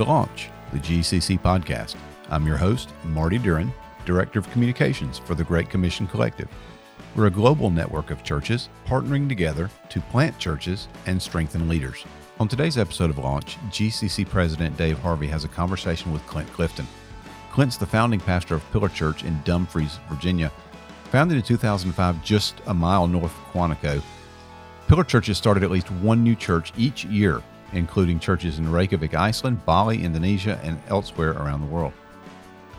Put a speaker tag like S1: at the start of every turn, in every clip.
S1: to Launch, the GCC podcast. I'm your host, Marty Duran, Director of Communications for the Great Commission Collective. We're a global network of churches partnering together to plant churches and strengthen leaders. On today's episode of Launch, GCC President Dave Harvey has a conversation with Clint Clifton. Clint's the founding pastor of Pillar Church in Dumfries, Virginia. Founded in 2005 just a mile north of Quantico, Pillar Churches started at least one new church each year including churches in Reykjavik, Iceland, Bali, Indonesia, and elsewhere around the world.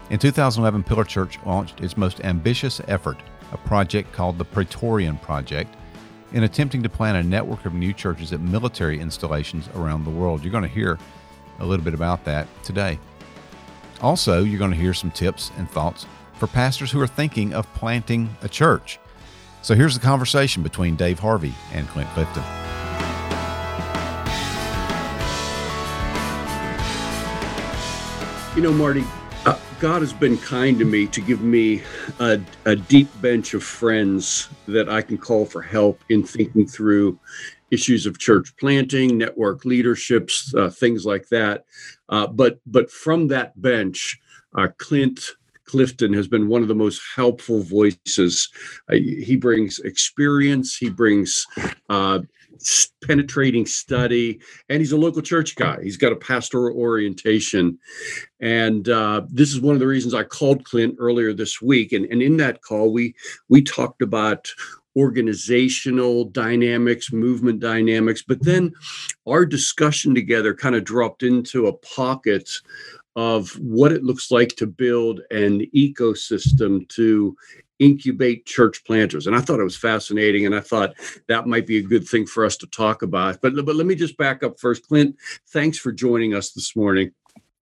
S1: In 2011, Pillar Church launched its most ambitious effort, a project called the Praetorian Project, in attempting to plan a network of new churches at military installations around the world. You're going to hear a little bit about that today. Also, you're going to hear some tips and thoughts for pastors who are thinking of planting a church. So here's the conversation between Dave Harvey and Clint Clifton.
S2: You know, Marty, uh, God has been kind to me to give me a, a, deep bench of friends that I can call for help in thinking through issues of church planting, network leaderships, uh, things like that. Uh, but but from that bench, uh, Clint Clifton has been one of the most helpful voices. Uh, he brings experience. He brings uh, penetrating study, and he's a local church guy. He's got a pastoral orientation. And uh, this is one of the reasons I called Clint earlier this week. And, and in that call, we we talked about organizational dynamics, movement dynamics, but then our discussion together kind of dropped into a pocket of what it looks like to build an ecosystem to incubate church planters. And I thought it was fascinating. And I thought that might be a good thing for us to talk about. But, but let me just back up first. Clint, thanks for joining us this morning.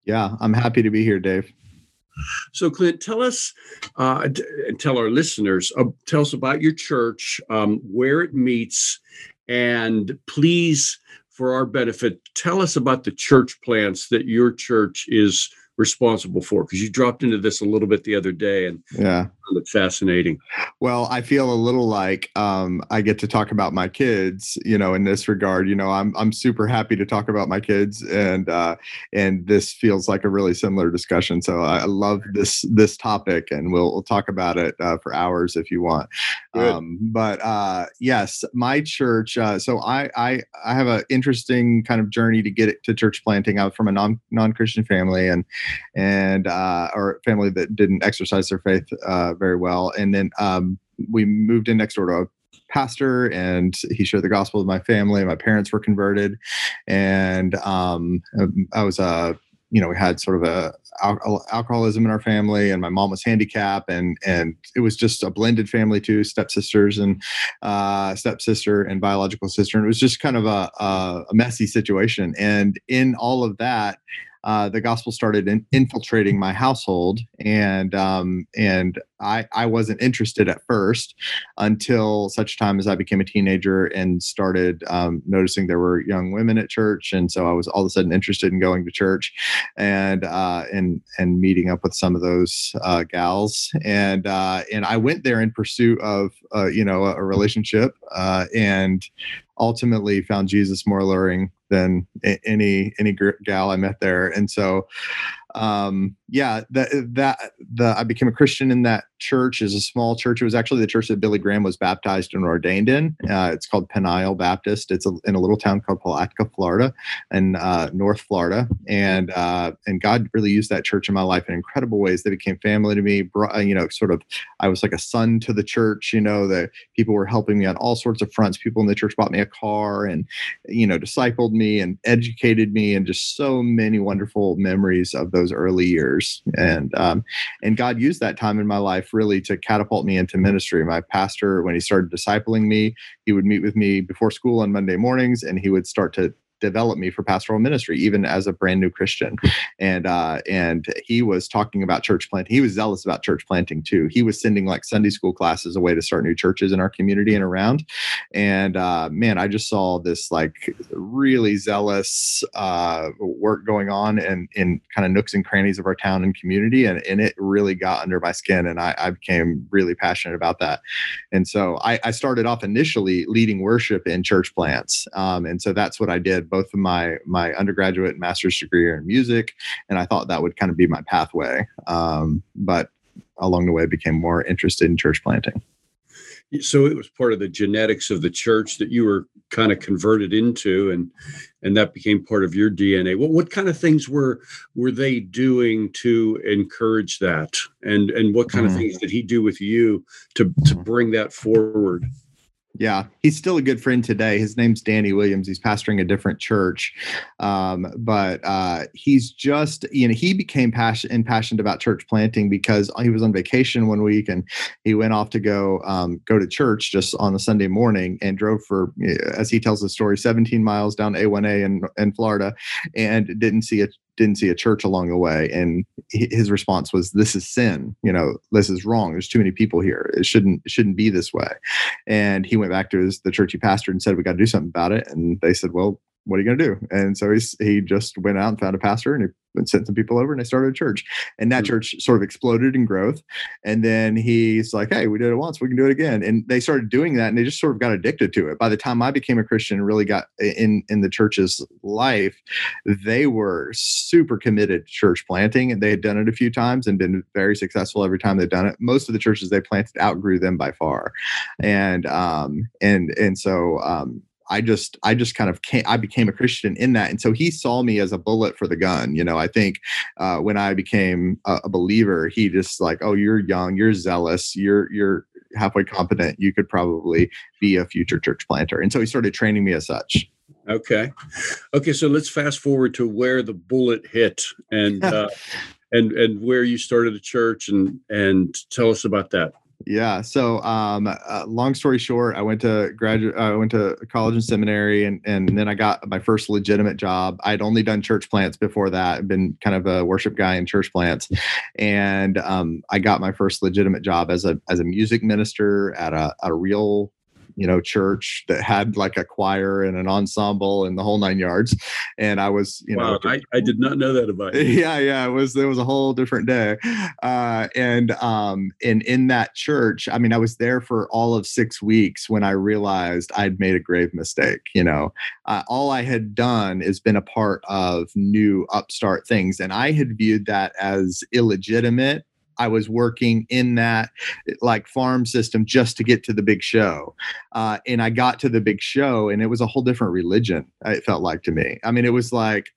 S3: Yeah, I'm happy to be here, Dave.
S2: So, Clint, tell us uh, and tell our listeners, uh, tell us about your church, um, where it meets, and please, for our benefit, tell us about the church plants that your church is responsible for because you dropped into this a little bit the other day and yeah. found it fascinating.
S3: Well i feel a little like um, i get to talk about my kids you know in this regard you know i'm i'm super happy to talk about my kids and uh, and this feels like a really similar discussion so i love this this topic and we'll, we'll talk about it uh, for hours if you want. Um, but uh, yes my church uh, so i i i have an interesting kind of journey to get it to church planting. I'm from a non non-christian family and and uh, or family that didn't exercise their faith uh, very well. And then um, we moved in next door to a pastor and he shared the gospel with my family. My parents were converted, and um, I was a you know we had sort of a al- alcoholism in our family and my mom was handicapped and and it was just a blended family too stepsisters and uh, stepsister and biological sister and it was just kind of a, a messy situation and in all of that uh, the gospel started in, infiltrating my household, and um, and I I wasn't interested at first until such time as I became a teenager and started um, noticing there were young women at church, and so I was all of a sudden interested in going to church, and uh, and and meeting up with some of those uh, gals, and uh, and I went there in pursuit of uh, you know a, a relationship, uh, and ultimately found Jesus more alluring than any any gal I met there. And so um, yeah, that that the I became a Christian in that church is a small church. It was actually the church that Billy Graham was baptized and ordained in. Uh, it's called Peniel Baptist. It's a, in a little town called Palatka, Florida, in uh, North Florida. And uh, and God really used that church in my life in incredible ways. They became family to me. Brought, you know, sort of, I was like a son to the church. You know, the people were helping me on all sorts of fronts. People in the church bought me a car and you know discipled me and educated me, and just so many wonderful memories of those early years. And um, and God used that time in my life really to catapult me into ministry. My pastor, when he started discipling me, he would meet with me before school on Monday mornings, and he would start to developed me for pastoral ministry, even as a brand new Christian. And uh, and he was talking about church planting. He was zealous about church planting too. He was sending like Sunday school classes away to start new churches in our community and around. And uh, man, I just saw this like really zealous uh, work going on in in kind of nooks and crannies of our town and community, and and it really got under my skin, and I, I became really passionate about that. And so I, I started off initially leading worship in church plants, um, and so that's what I did both of my my undergraduate and master's degree in music, and I thought that would kind of be my pathway. Um, but along the way, became more interested in church planting
S2: so it was part of the genetics of the church that you were kind of converted into and and that became part of your dna what, what kind of things were were they doing to encourage that and and what kind mm-hmm. of things did he do with you to to mm-hmm. bring that forward
S3: yeah, he's still a good friend today. His name's Danny Williams. He's pastoring a different church, um, but uh, he's just you know he became passionate impassioned about church planting because he was on vacation one week and he went off to go um, go to church just on a Sunday morning and drove for as he tells the story 17 miles down A1A in in Florida and didn't see a didn't see a church along the way and his response was this is sin you know this is wrong there's too many people here it shouldn't it shouldn't be this way. And he went back to his the church he pastored and said we got to do something about it and they said well what are you going to do? And so he's, he just went out and found a pastor and he sent some people over and they started a church. And that mm-hmm. church sort of exploded in growth. And then he's like, hey, we did it once, we can do it again. And they started doing that and they just sort of got addicted to it. By the time I became a Christian and really got in, in the church's life, they were super committed to church planting and they had done it a few times and been very successful every time they've done it. Most of the churches they planted outgrew them by far. And, um, and, and so, um, I just I just kind of came, I became a Christian in that, and so he saw me as a bullet for the gun. You know, I think uh, when I became a, a believer, he just like, oh, you're young, you're zealous, you're you're halfway competent, you could probably be a future church planter, and so he started training me as such.
S2: Okay, okay, so let's fast forward to where the bullet hit and. Uh, and and where you started a church and and tell us about that
S3: yeah. So, um, uh, long story short, I went to graduate, I went to college and seminary, and and then I got my first legitimate job. I'd only done church plants before that. I'd been kind of a worship guy in church plants, and um, I got my first legitimate job as a as a music minister at a, a real you know church that had like a choir and an ensemble and the whole nine yards. And i was you wow,
S2: know I, I did not know that about you.
S3: Yeah yeah it was it was a whole different day. Uh and um and in that church i mean i was there for all of six weeks when i realized i'd made a grave mistake you know. Uh, all i had done is been a part of new upstart things and i had viewed that as illegitimate I was working in that like farm system just to get to the big show. Uh, and I got to the big show and it was a whole different religion, it felt like to me. I mean, it was like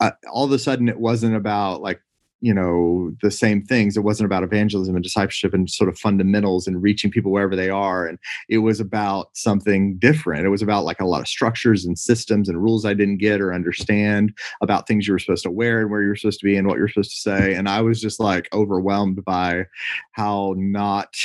S3: uh, all of a sudden it wasn't about like you know the same things. It wasn't about evangelism and discipleship and sort of fundamentals and reaching people wherever they are. And it was about something different. It was about like a lot of structures and systems and rules i didn't get or understand about things you were supposed to wear and where you were supposed to be and what you're supposed to say. And i was just like overwhelmed by how not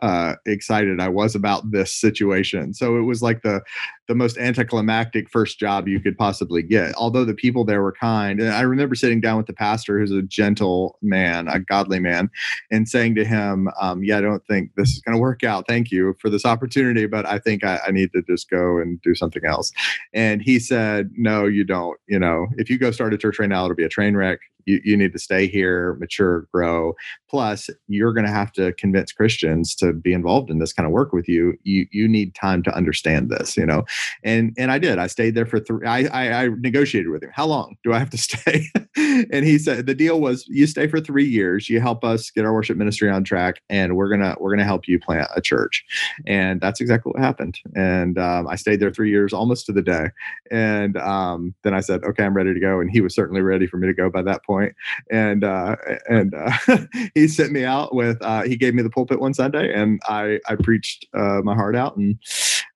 S3: uh, excited I was about this situation. So it was like the the most anticlimactic first job you could possibly get. Although the people there were kind, and I remember sitting down with the pastor, who's a gentle man, a godly man, and saying to him, um, "Yeah, I don't think this is going to work out. Thank you for this opportunity, but I think I, I need to just go and do something else." And he said, "No, you don't. You know, if you go start a church right now, it'll be a train wreck you, you need to stay here, mature, grow. Plus, you're going to have to convince Christians to be involved in this kind of work with you. You you need time to understand this, you know. And and I did. I stayed there for three. I I, I negotiated with him. How long do I have to stay? and he said the deal was you stay for three years. You help us get our worship ministry on track, and we're gonna we're gonna help you plant a church. And that's exactly what happened. And um, I stayed there three years, almost to the day. And um, then I said, okay, I'm ready to go. And he was certainly ready for me to go by that point. And uh, and uh, he sent me out with uh, he gave me the pulpit one Sunday, and I I preached uh, my heart out and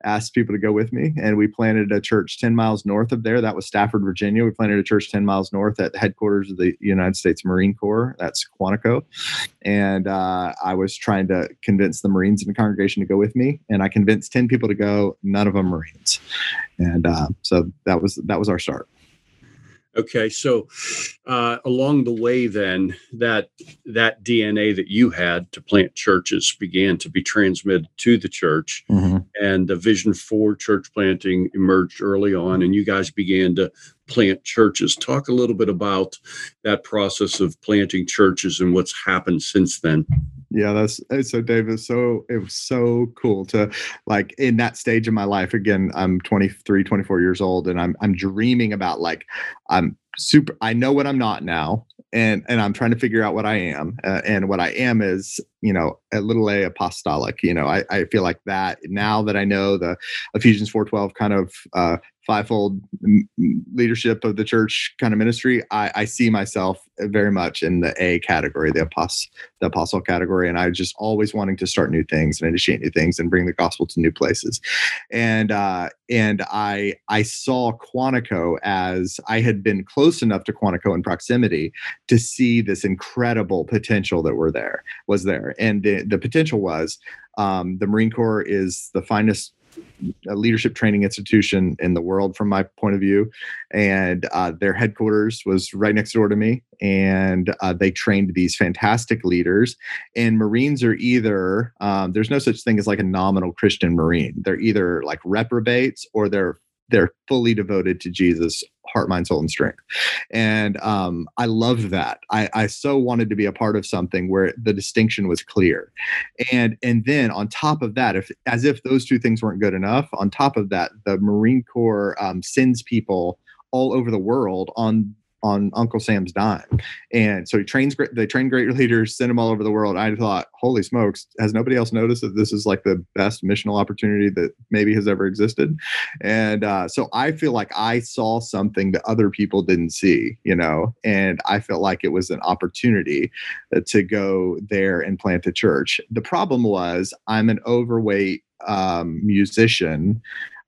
S3: asked people to go with me. And we planted a church ten miles north of there. That was Stafford, Virginia. We planted a church ten miles north at the headquarters of the United States Marine Corps. That's Quantico. And uh, I was trying to convince the Marines in the congregation to go with me, and I convinced ten people to go. None of them Marines, and uh, so that was that was our start.
S2: Okay, so uh, along the way, then that that DNA that you had to plant churches began to be transmitted to the church, mm-hmm. and the vision for church planting emerged early on, and you guys began to plant churches. Talk a little bit about that process of planting churches and what's happened since then.
S3: Yeah, that's so David. So it was so cool to like in that stage of my life. Again, I'm 23, 24 years old, and I'm I'm dreaming about like I'm super. I know what I'm not now, and and I'm trying to figure out what I am. Uh, and what I am is you know a little a apostolic. You know, I I feel like that now that I know the Ephesians 4:12 kind of uh, fivefold leadership of the church kind of ministry, I, I, see myself very much in the A category, the apostle, the apostle category, and I just always wanting to start new things and initiate new things and bring the gospel to new places. And uh, and I I saw Quantico as I had been close enough to Quantico in proximity to see this incredible potential that were there was there, and the the potential was um, the Marine Corps is the finest leadership training institution in the world from my point of view. And uh, their headquarters was right next door to me. And uh, they trained these fantastic leaders. And marines are either um, there's no such thing as like a nominal christian marine. They're either like reprobates or they're they're fully devoted to Jesus, heart, mind, soul, and strength. And um, I loved that. I, I so wanted to be a part of something where the distinction was clear. And and then on top of that, if as if those two things weren't good enough, on top of that, the Marine Corps um, sends people all over the world on on Uncle Sam's dime. And so he trains they train great leaders, send them all over the world. I thought, holy smokes, has nobody else noticed that this is like the best missional opportunity that maybe has ever existed? And uh, so I feel like I saw something that other people didn't see, you know, and I felt like it was an opportunity uh, to go there and plant a church. The problem was I'm an overweight um, musician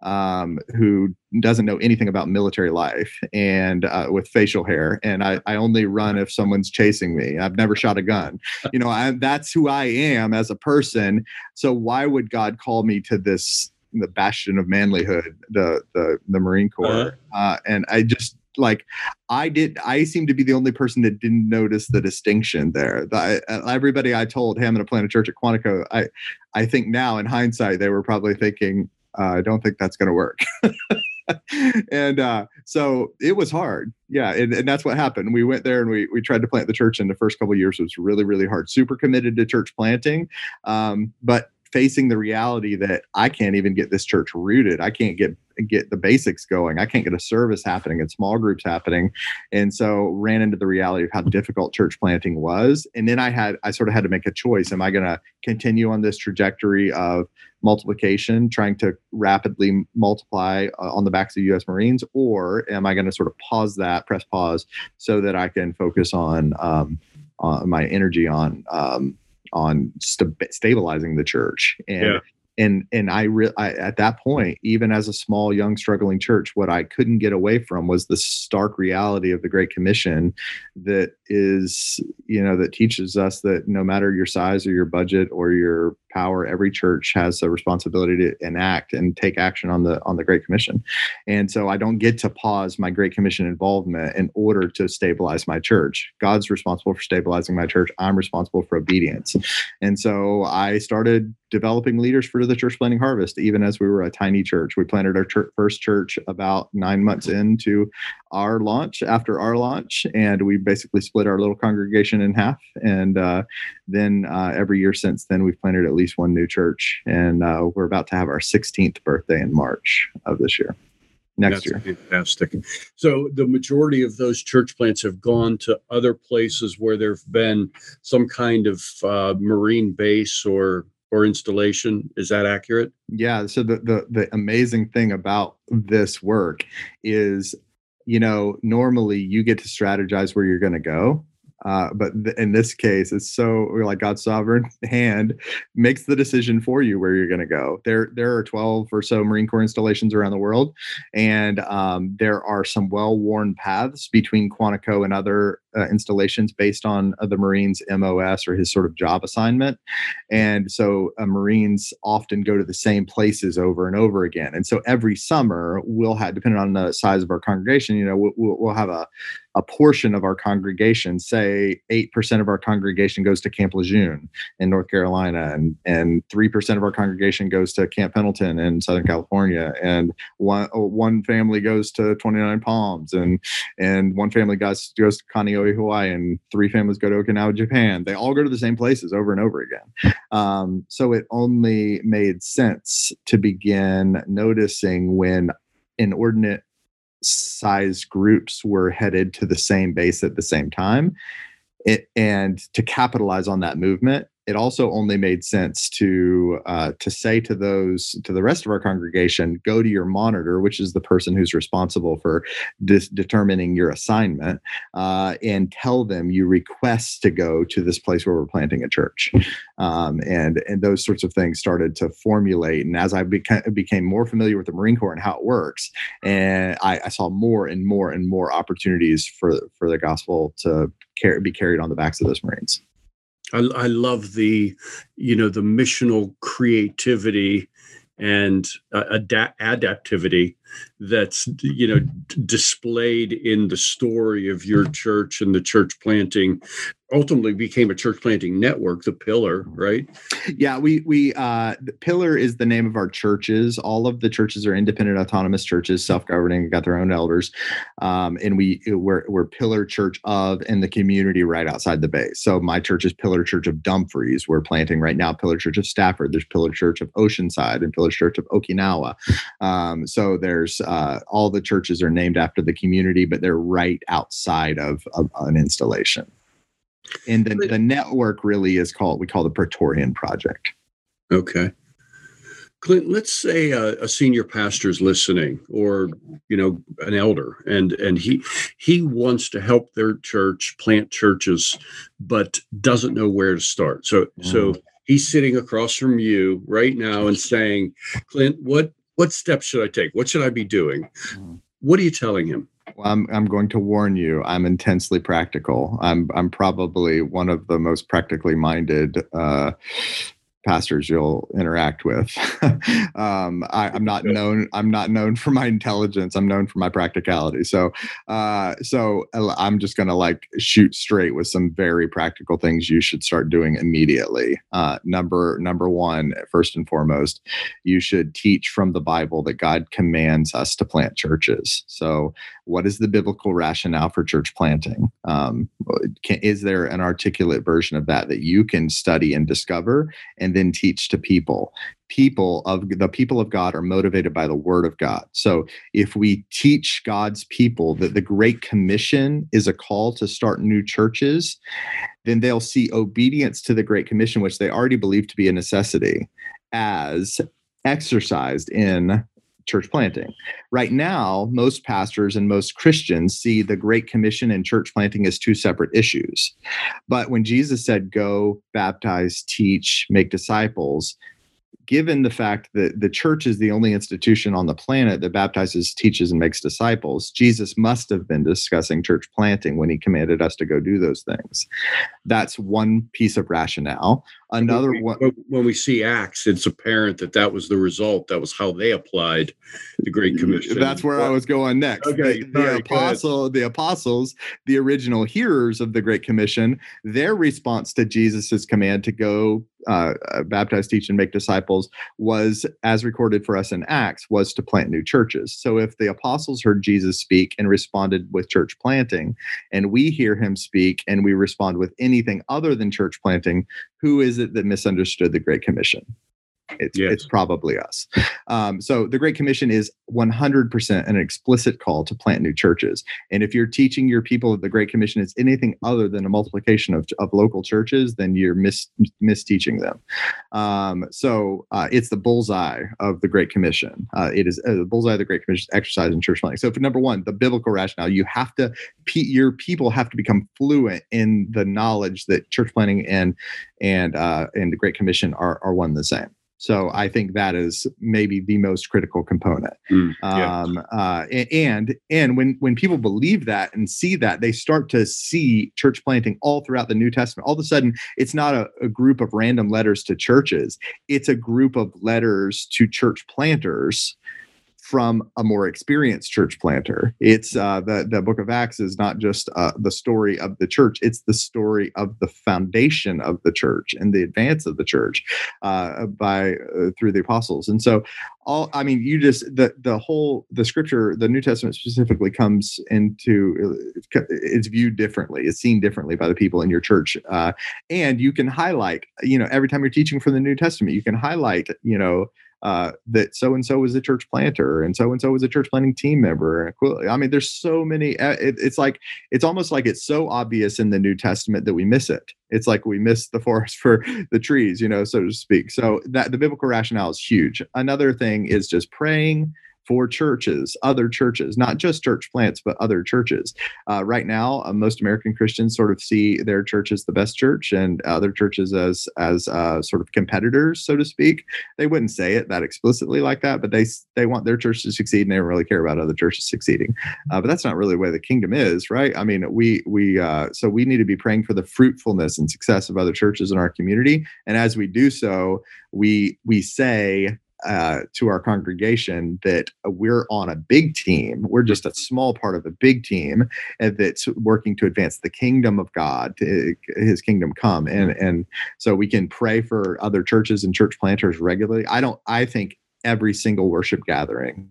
S3: um, who doesn't know anything about military life and uh, with facial hair. And I, I only run if someone's chasing me. I've never shot a gun. You know I, that's who i am as a person. So why would god call me to this the bastion of manlyhood the the, the marine corps? Uh-huh. uh, and i just like i did i seem to be the only person that didn't notice the distinction there. The, everybody i told hey i'm going to plant a church at quantico i i think now in hindsight they were probably thinking uh, I don't think that's going to work. and uh, so it was hard. Yeah, and, and that's what happened. We went there and we we tried to plant the church. in the first couple years It was really really hard. Super committed to church planting, um, but facing the reality that I can't even get this church rooted. I can't get get the basics going. I can't get a service happening and small groups happening. And so ran into the reality of how difficult church planting was. And then I had I sort of had to make a choice. Am I going to continue on this trajectory of multiplication, trying to rapidly multiply uh, on the backs of US Marines, or am I going to sort of pause that, press pause, so that I can focus on, um, on my energy on um, on st- stabilizing the church. And yeah. and and I, re- I at that point even as a small young struggling church what i couldn't get away from was the stark reality of the great commission that is you know that teaches us that no matter your size or your budget or your power every church has a responsibility to enact and take action on the on the great commission. And so i don't get to pause my great commission involvement in order to stabilize my church. God's responsible for stabilizing my church. I'm responsible for obedience. And so i started developing leaders for the church planting harvest even as we were a tiny church. We planted our church, first church about nine months into our launch after our launch and we basically split our little congregation in half and uh, then uh, every year since then we've planted at least one new church and uh, we're about to have our 16th birthday in march of this year next
S2: That's
S3: year.
S2: Fantastic. So the majority of those church plants have gone to other places where there've been some kind of uh, marine base or or installation. Is that accurate?
S3: Yeah. So the the the amazing thing about this work is, you know, normally you get to strategize where you're going to go uh, but th- in this case, it's so like God's sovereign hand makes the decision for you where you're going to go. There, there are 12 or so Marine Corps installations around the world, and um, there are some well-worn paths between Quantico and other uh, installations based on uh, the Marine's MOS or his sort of job assignment. And so uh, Marines often go to the same places over and over again. And so every summer we'll have, depending on the size of our congregation, you know, we'll, we'll have a a portion of our congregation, say 8% of our congregation goes to Camp Lejeune in North Carolina, and, and 3% of our congregation goes to Camp Pendleton in Southern California, and one, one family goes to 29 Palms, and, and one family goes, goes to Kaneohe, Hawaii, and three families go to Okinawa, Japan. They all go to the same places over and over again. Um, so it only made sense to begin noticing when inordinate size groups were headed to the same base at the same time. It, and to capitalize on that movement, it also only made sense to uh, to say to those to the rest of our congregation, go to your monitor, which is the person who's responsible for dis- determining your assignment, uh, and tell them you request to go to this place where we're planting a church, um, and and those sorts of things started to formulate. And as I beca- became more familiar with the Marine Corps and how it works, and I, I saw more and more and more opportunities for for the gospel to be carried on the backs of those Marines.
S2: I, I love the, you know, the missional creativity and uh, adapt- adaptivity that's you know d- displayed in the story of your church and the church planting ultimately became a church planting network the pillar right?
S3: Yeah we we uh the pillar is the name of our churches. All of the churches are independent autonomous churches self-governing got their own elders. Um and we we're, we're pillar church of in the community right outside the base so my church is pillar church of dumfries. We're planting right now pillar church of stafford. There's pillar church of oceanside and pillar church of okinawa. Um so there's uh all the churches are named after the community but they're right outside of, of an installation and the, the network really is called we call the praetorian project.
S2: Okay. Clint let's say a, a senior pastor is listening or you know an elder and and he he wants to help their church plant churches but doesn't know where to start. So mm. so he's sitting across from you right now and saying clint what what steps should i take? What should i be doing? Mm. what are you telling him
S3: well, I'm I'm going to warn you. I'm intensely practical. I'm I'm probably one of the most practically minded uh, pastors you'll interact with. um, I, am not known. I'm not known for my intelligence. I'm known for my practicality. So, uh, so I'm just gonna like shoot straight with some very practical things you should start doing immediately. Uh, number number one, first and foremost, you should teach from the Bible that God commands us to plant churches. So, what is the biblical rationale for church planting? Um, can, is there an articulate version of that that you can study and discover then teach to people. People of the people of god are motivated by the word of god. So if we teach god's people that the great commission is a call to start new churches then they'll see obedience to the great commission which they already believe to be a necessity as exercised in church planting. Right now, most pastors and most Christians see the Great Commission and church planting as two separate issues. But when Jesus said, Go, baptize, teach, make disciples, given the fact that the church is the only institution on the planet that baptizes, teaches, and makes disciples, Jesus must have been discussing church planting when he commanded us to go do those things. That's one piece of rationale. Another
S2: when we,
S3: one.
S2: When we see Acts, it's apparent that that was the result. That was how they applied the Great mm, Commission.
S3: That's where I was going next. Okay, the, the apostle, the apostles, the original hearers of the Great Commission, their response to Jesus's command to go uh, baptize, teach, and make disciples was, as recorded for us in Acts, was to plant new churches. So if the apostles heard Jesus speak and responded with church planting, and we hear him speak and we respond with anything other than church planting, who is it that misunderstood the Great Commission? It's, yes. it's probably us. Um, so the Great Commission is 100% an explicit call to plant new churches. And if you're teaching your people that the Great Commission is anything other than a multiplication of, of local churches, then you're mis, misteaching them. Um, so uh, it's the bullseye of the Great Commission. Uh, it is uh, the bullseye of the Great Commission exercise in church planting. So for number one, the biblical rationale, you have to, your people have to become fluent in the knowledge that church planting and and uh, and the Great Commission are are one and the same. So I think that is maybe the most critical component. Mm, yeah. um, uh, and and when when people believe that and see that, they start to see church planting all throughout the New Testament. All of a sudden, it's not a, a group of random letters to churches; it's a group of letters to church planters from a more experienced church planter. It's uh, the the Book of Acts is not just uh, the story of the church; it's the story of the foundation of the church and the advance of the church uh, by uh, through the apostles. And so, all I mean, you just the the whole the scripture, the New Testament specifically comes into uh, it's viewed differently. It's seen differently by the people in your church, uh, and you can highlight. You know, every time you're teaching from the New Testament, you can highlight. You know uh, that so and so was a church planter and so and so was a church planting team member. I mean, there's so many. Uh, it, it's like it's almost like it's so obvious in the New Testament that we miss it. It's like we miss the forest for the trees, you know, so to speak. So that the biblical rationale is huge. Another thing is just praying for churches, other churches, not just church plants, but other churches. Uh, right now, uh, most American Christians sort of see their church as the best church and other churches as as uh, sort of competitors, so to speak. They wouldn't say it that explicitly like that, but they they want their church to succeed and they don't really care about other churches succeeding. Uh, but that's not really the way the kingdom is, right? I mean, we we uh, so we need to be praying for the fruitfulness and success of other churches in our community, and as we do so, we we say uh, to our congregation that uh, we're on a big team. We're just a small part of a big team that's working to advance the kingdom of God, to, uh, His kingdom come, and mm. and so we can pray for other churches and church planters regularly. I don't. I think every single worship gathering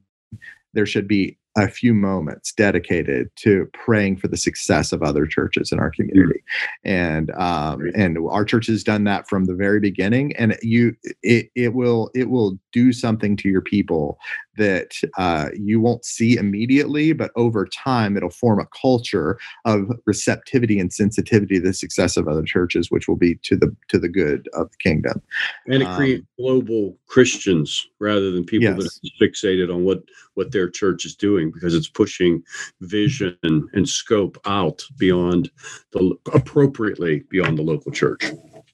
S3: there should be a few moments dedicated to praying for the success of other churches in our community. And um, and our church has done that from the very beginning and you it, it will it will do something to your people that uh, you won't see immediately, but over time it'll form a culture of receptivity and sensitivity to the success of other churches, which will be to the to the good of the kingdom.
S2: And it creates um, global Christians rather than people yes. that are fixated on what what their church is doing, because it's pushing vision and scope out beyond the appropriately beyond the local church.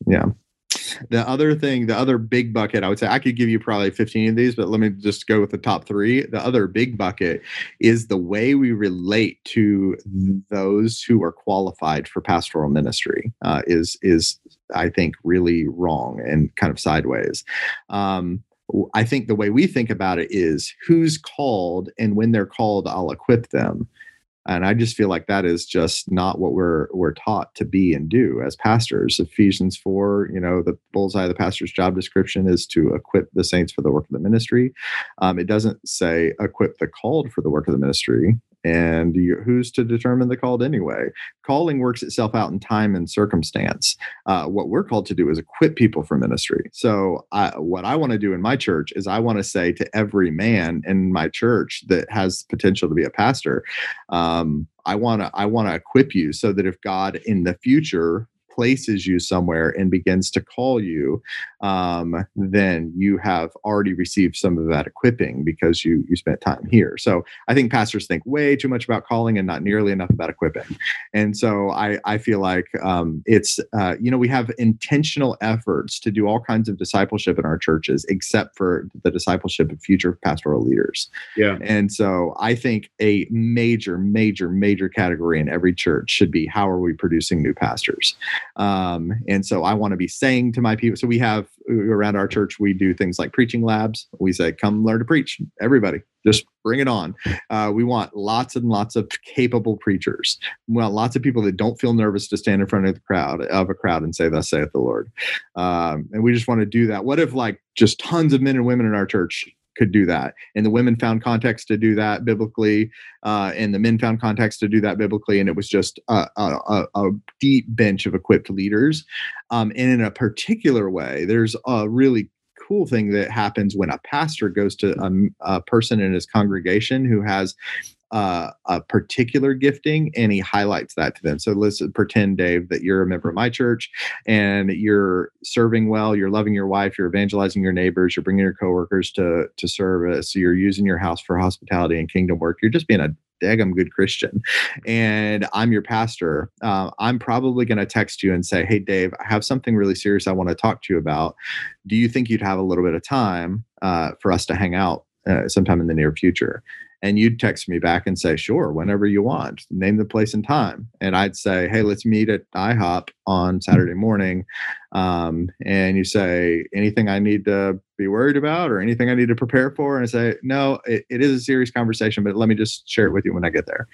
S3: Yeah. The other thing, the other big bucket, I would say I could give you probably 15 of these, but let me just go with the top three. The other big bucket is the way we relate to those who are qualified for pastoral ministry uh, is is I think really wrong and kind of sideways. Um, I think the way we think about it is who's called, and when they're called, I'll equip them and i just feel like that is just not what we're we're taught to be and do as pastors. Ephesians 4 you know the bullseye of the pastor's job description is to equip the saints for the work of the ministry. Um, it doesn't say equip the called for the work of the ministry and who's to determine the called anyway? Calling works itself out in time and circumstance. Uh, what we're called to do is equip people for ministry. So I, what i want to do in my church is i want to say to every man in my church that has potential to be a pastor um, i want to i want to equip you so that if god in the future places you somewhere and begins to call you, um, then you have already received some of that equipping because you you spent time here. So I think pastors think way too much about calling and not nearly enough about equipping. And so I I feel like um, it's uh, you know we have intentional efforts to do all kinds of discipleship in our churches, except for the discipleship of future pastoral leaders.
S2: Yeah.
S3: And so I think a major major major category in every church should be how are we producing new pastors um, and so I want to be saying to my people, so we have uh, around our church, we do things like preaching labs. We say, come learn to preach, everybody, just bring it on. Uh, we want lots and lots of capable preachers. We want lots of people that don't feel nervous to stand in front of the crowd of a crowd and say, "Thus saith the Lord." Um, and we just want to do that. What if like just tons of men and women in our church could do that. And the women found context to do that biblically, uh, and the men found context to do that biblically. And it was just a, a, a deep bench of equipped leaders. Um, and in a particular way, there's a really cool thing that happens when a pastor goes to a, a person in his congregation who has uh, a particular gifting and he highlights that to them. So let's pretend, Dave, that you're a member of my church and you're serving well, you're loving your wife, you're evangelizing your neighbors, you're bringing your coworkers to to service, you're using your house for hospitality and kingdom work. You're just being a daggum good Christian, and I'm your pastor. Uh, I'm probably going to text you and say, "Hey, Dave, I have something really serious I want to talk to you about. Do you think you'd have a little bit of time uh, for us to hang out uh, sometime in the near future?" And you'd text me back and say, "Sure, whenever you want. Name the place and time." And I'd say, "Hey, let's meet at IHOP on Saturday morning." Um, and you say, "Anything I need to be worried about, or anything I need to prepare for?" And I say, "No, it, it is a serious conversation, but let me just share it with you when I get there."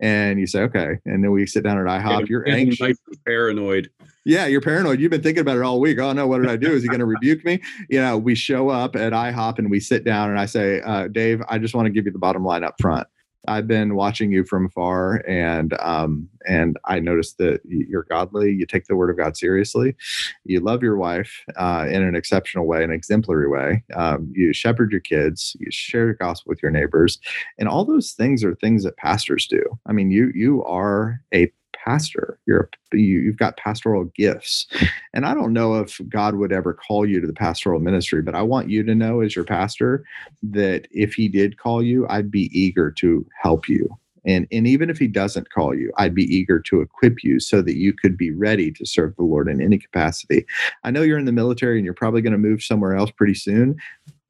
S3: And you say, "Okay." And then we sit down at IHOP. You're anxious,
S2: paranoid.
S3: Yeah, you're paranoid. You've been thinking about it all week. Oh no, what did I do? Is he going to rebuke me? You know, we show up at IHOP and we sit down, and I say, uh, "Dave, I just want to give you the bottom line up front." I've been watching you from afar, and um, and I noticed that you're godly. You take the word of God seriously. You love your wife uh, in an exceptional way, an exemplary way. Um, you shepherd your kids. You share the gospel with your neighbors, and all those things are things that pastors do. I mean, you you are a pastor. You're you, you've got pastoral gifts, and I don't know if God would ever call you to the pastoral ministry, but I want you to know as your pastor that if He did call you, I'd be eager to help you. And, and even if he doesn't call you, I'd be eager to equip you so that you could be ready to serve the Lord in any capacity. I know you're in the military and you're probably going to move somewhere else pretty soon,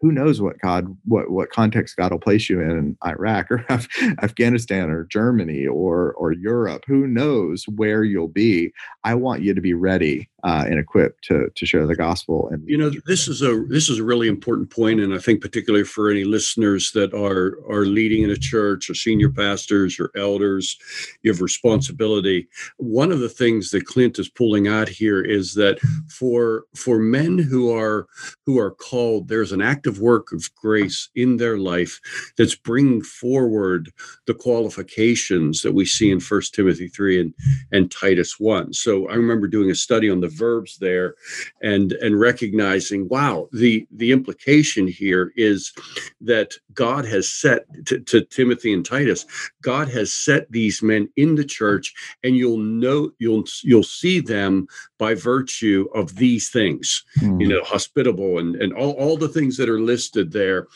S3: who knows what God, what what context God will place you in Iraq or Af- Afghanistan or Germany or or Europe. Who knows where you'll be? I want you to be ready uh, and equipped to to share the gospel. And
S2: you know, this is a this is a really important point, and I think particularly for any listeners that are are leading in a church or senior pastors or elders, you have responsibility. One of the things that Clint is pulling out here is that for for men who are who are called, there's an active work of grace in their life that's bringing forward the qualifications that we see in First Timothy three and and Titus one. So I remember doing a study on the the verbs there and and recognizing wow the the implication here is that god has set to, to timothy and titus god has set these men in the church and you'll know you'll you'll see them by virtue of these things mm. you hmm. know hospitable and and all, all the things that are listed there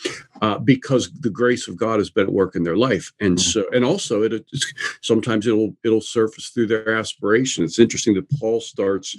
S2: uh, because the grace of god has been at work in their life and mm. so and also it sometimes it'll it'll surface through their aspiration it's interesting that paul starts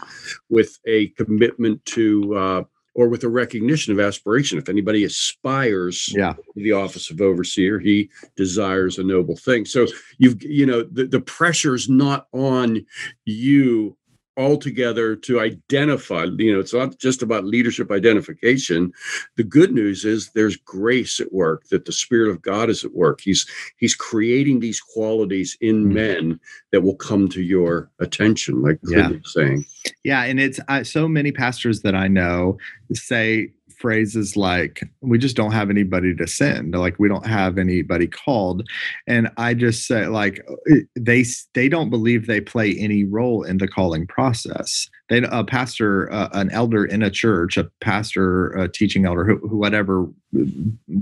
S2: with a commitment to uh, or with a recognition of aspiration. If anybody aspires
S3: yeah.
S2: to the office of overseer, he desires a noble thing. So you've you know the, the pressure's not on you altogether to identify you know it's not just about leadership identification the good news is there's grace at work that the spirit of god is at work he's he's creating these qualities in mm-hmm. men that will come to your attention like yeah. saying
S3: yeah and it's uh, so many pastors that i know say phrases like we just don't have anybody to send like we don't have anybody called and i just say like uh, they they don't believe they play any role in the calling process they a pastor uh, an elder in a church a pastor a teaching elder who, whatever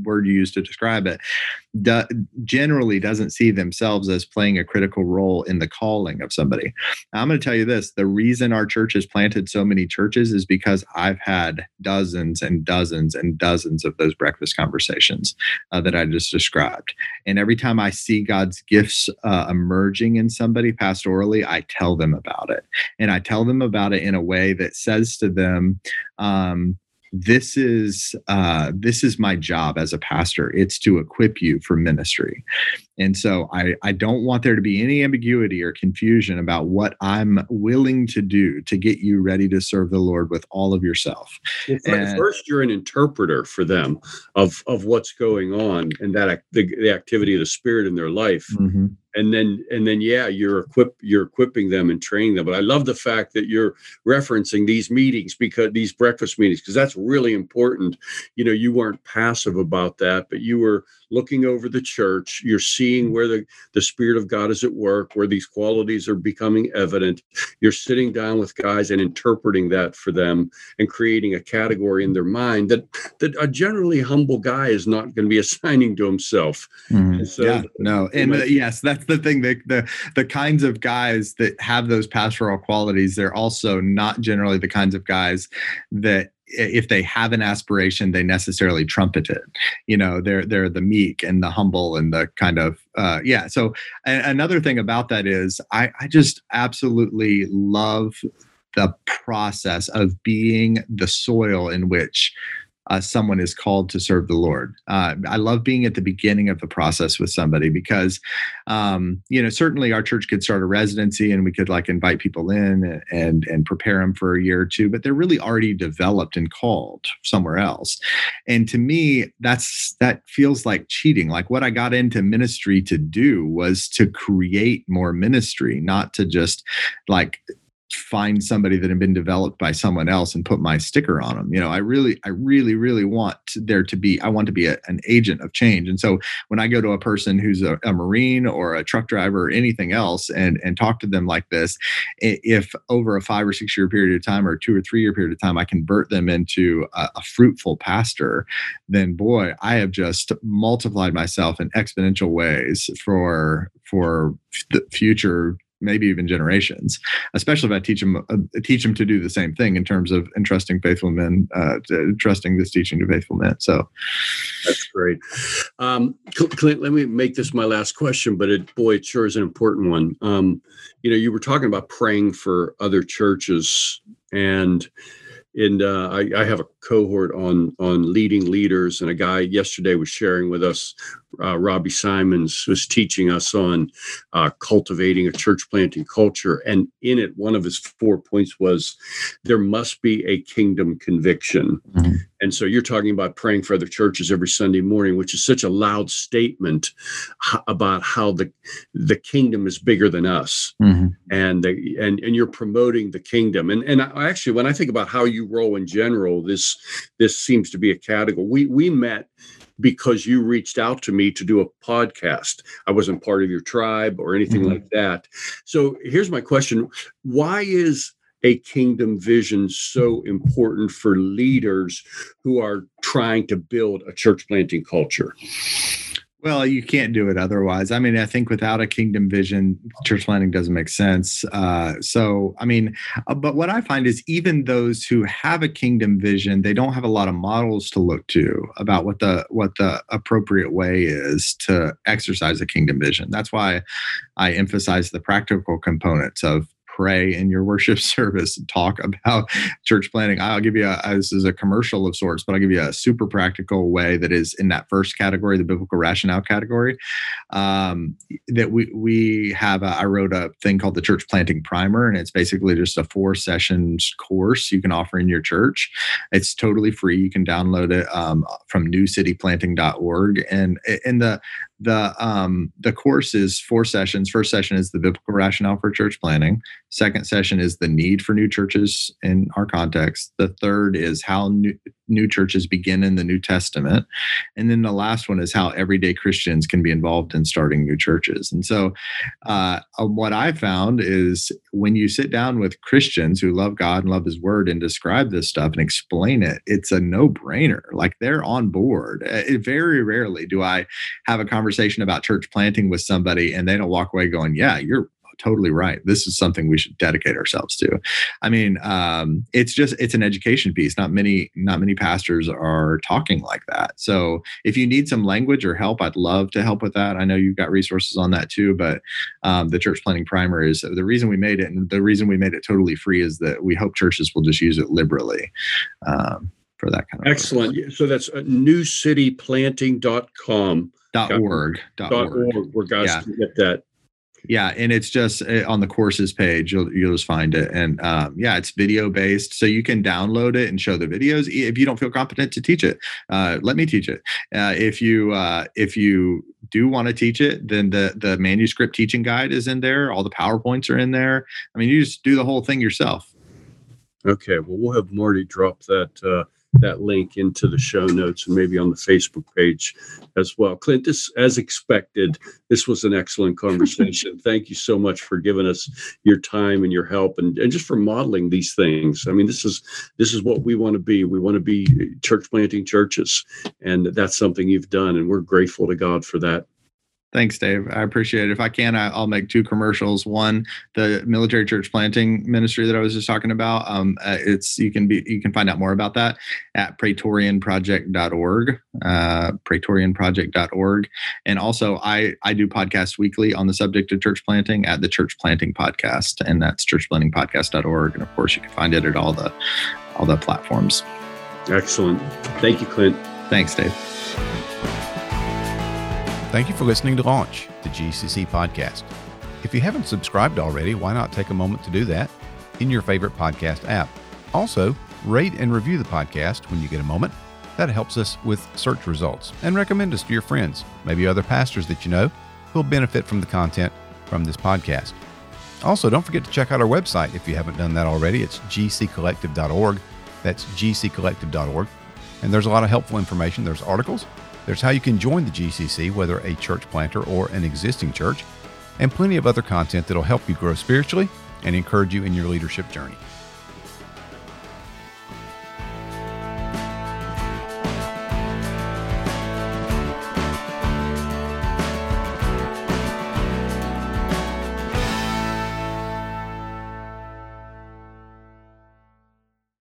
S3: word you use to describe it do, generally doesn't see themselves as playing a critical role in the calling of somebody. I'm going to tell you this the reason our church has planted so many churches is because i've had dozens and dozens and dozens of those breakfast conversations uh, that i just described. And every time i see god's gifts uh, emerging in somebody pastorally i tell them about it. And i tell them about it in a way that says to them um, this is uh, this is my job as a pastor. It's to equip you for ministry and so I, I don't want there to be any ambiguity or confusion about what i'm willing to do to get you ready to serve the lord with all of yourself.
S2: Well, and, first you're an interpreter for them of of what's going on and that the, the activity of the spirit in their life. Mm-hmm. And then and then yeah you're equip you're equipping them and training them. But i love the fact that you're referencing these meetings because these breakfast meetings because that's really important. You know you weren't passive about that but you were looking over the church you're seeing where the the spirit of god is at work where these qualities are becoming evident you're sitting down with guys and interpreting that for them and creating a category in their mind that that a generally humble guy is not going to be assigning to himself
S3: mm-hmm. so, yeah no and uh, yes that's that's the thing. The, the the kinds of guys that have those pastoral qualities, they're also not generally the kinds of guys that if they have an aspiration, they necessarily trumpet it. You know, they're they're the meek and the humble and the kind of uh, yeah. So another thing about that is I I just absolutely love the process of being the soil in which uh, someone is called to serve the Lord. Uh, I love being at the beginning of the process with somebody because, um, you know, certainly our church could start a residency and we could like invite people in and and prepare them for a year or two, but they're really already developed and called somewhere else. And to me, that's that feels like cheating. Like what I got into ministry to do was to create more ministry, not to just like find somebody that had been developed by someone else and put my sticker on them you know i really i really really want there to be i want to be a, an agent of change. And so when i go to a person who's a, a, marine or a truck driver or anything else and and talk to them like this if over a five or six year period of time or two or three year period of time i convert them into a, a fruitful pastor then boy i have just multiplied myself in exponential ways for for the future maybe even generations, especially if I teach them uh, teach them to do the same thing in terms of entrusting faithful men, uh, entrusting this teaching to faithful men. So
S2: that's great. Um, Clint, let me make this my last question, but it, boy, it sure is an important one. Um, you know, you were talking about praying for other churches and and uh, I, I, have a cohort on on leading leaders, and a guy yesterday was sharing with us. Uh, Robbie Simons was teaching us on uh, cultivating a church planting culture, and in it, one of his four points was there must be a kingdom conviction. Mm-hmm. And so you're talking about praying for other churches every Sunday morning, which is such a loud statement about how the the kingdom is bigger than us, mm-hmm. and the, and and you're promoting the kingdom. And and I, actually, when I think about how you roll in general, this this seems to be a category. We we met because you reached out to me to do a podcast. I wasn't part of your tribe or anything mm-hmm. like that. So here's my question: Why is a kingdom vision so important for leaders who are trying to build a church planting culture?
S3: Well, you can't do it otherwise. I mean, I think without a kingdom vision, church planting doesn't make sense. Uh, so, I mean, uh, but what I find is even those who have a kingdom vision, they don't have a lot of models to look to about what the what the appropriate way is to exercise a kingdom vision. That's why I emphasize the practical components of pray in your worship service and talk about church planting. I'll give you a, this is a commercial of sorts, but I'll give you a super practical way that is in that first category, the biblical rationale category. Um, that we we have. A, I wrote a thing called the Church Planting Primer, and it's basically just a four sessions course you can offer in your church. It's totally free. You can download it um, from newcityplanting.org, and and the the um, the course is four sessions. First session is the biblical rationale for church planning. Second session is the need for new churches in our context. The third is how new, new churches begin in the New Testament. And then the last one is how everyday Christians can be involved in starting new churches. And so, uh, uh, what I found is when you sit down with Christians who love God and love His Word and describe this stuff and explain it, it's a no brainer. Like they're on board. Uh, it, very rarely do I have a conversation about church planting with somebody and they don't walk away going, Yeah, you're totally right. This is something we should dedicate ourselves to. I mean, um, it's just it's an education piece. Not many not many pastors are talking like that. So if you need some language or help, I'd love to help with that. I know you've got resources on that too. But um, the church planting primer is the reason we made it, and the reason we made it totally free is that we hope churches will just use it liberally. Um, for that kind of
S2: excellent work. so that's uh, newcityplanting.com
S3: dot org
S2: dot org. where guys yeah. can get that.
S3: Yeah and it's just uh, on the courses page you'll, you'll just find it. And um, yeah it's video based so you can download it and show the videos if you don't feel competent to teach it. Uh, let me teach it. Uh, if you uh, if you do want to teach it then the the manuscript teaching guide is in there all the powerpoints are in there. I mean you just do the whole thing yourself.
S2: Okay well we'll have marty drop that uh, that link into the show notes and maybe on the Facebook page as well. Clint, this, as expected, this was an excellent conversation. Thank you so much for giving us your time and your help and, and just for modeling these things. I mean, this is this is what we want to be. We want to be church planting churches. And that's something you've done. And we're grateful to God for that.
S3: Thanks, Dave. I appreciate it. If I can, I, will make two commercials. One, the military church planting ministry that I was just talking about. Um, uh, it's you can be you can find out more about that at praetorianproject.org, uh, praetorianproject.org, and also I I do podcasts weekly on the subject of church planting at the Church Planting Podcast, and that's churchplantingpodcast.org, and of course you can find it at all the all the platforms.
S2: Excellent. Thank you, Clint.
S3: Thanks, Dave.
S1: Thank you for listening to Launch, the GCC podcast. If you haven't subscribed already, why not take a moment to do that in your favorite podcast app? Also, rate and review the podcast when you get a moment. That helps us with search results and recommend us to your friends, maybe other pastors that you know who will benefit from the content from this podcast. Also, don't forget to check out our website if you haven't done that already. It's gccollective.org. That's gccollective.org. And there's a lot of helpful information. There's articles, there's how you can join the GCC, whether a church planter or an existing church, and plenty of other content that'll help you grow spiritually and encourage you in your leadership journey.